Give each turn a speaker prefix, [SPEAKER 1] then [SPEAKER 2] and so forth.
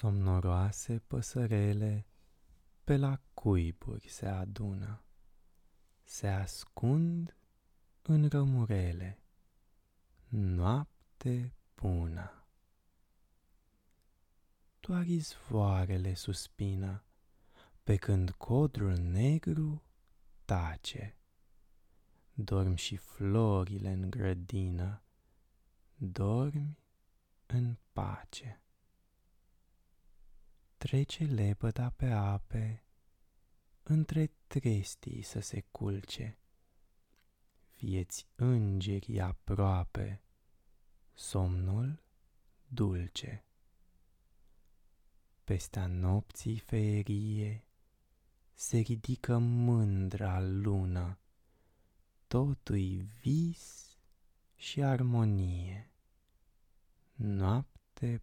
[SPEAKER 1] Somnoroase păsărele pe la cuiburi se adună, se ascund în rămurele, noapte bună. Doar izvoarele suspină, pe când codrul negru tace. Dorm și florile în grădină, dormi în pace. Trece lepăda pe ape, între trestii să se culce. Vieți îngeri aproape, somnul dulce. Peste nopții feerie se ridică mândra lună, totui vis și armonie. Noapte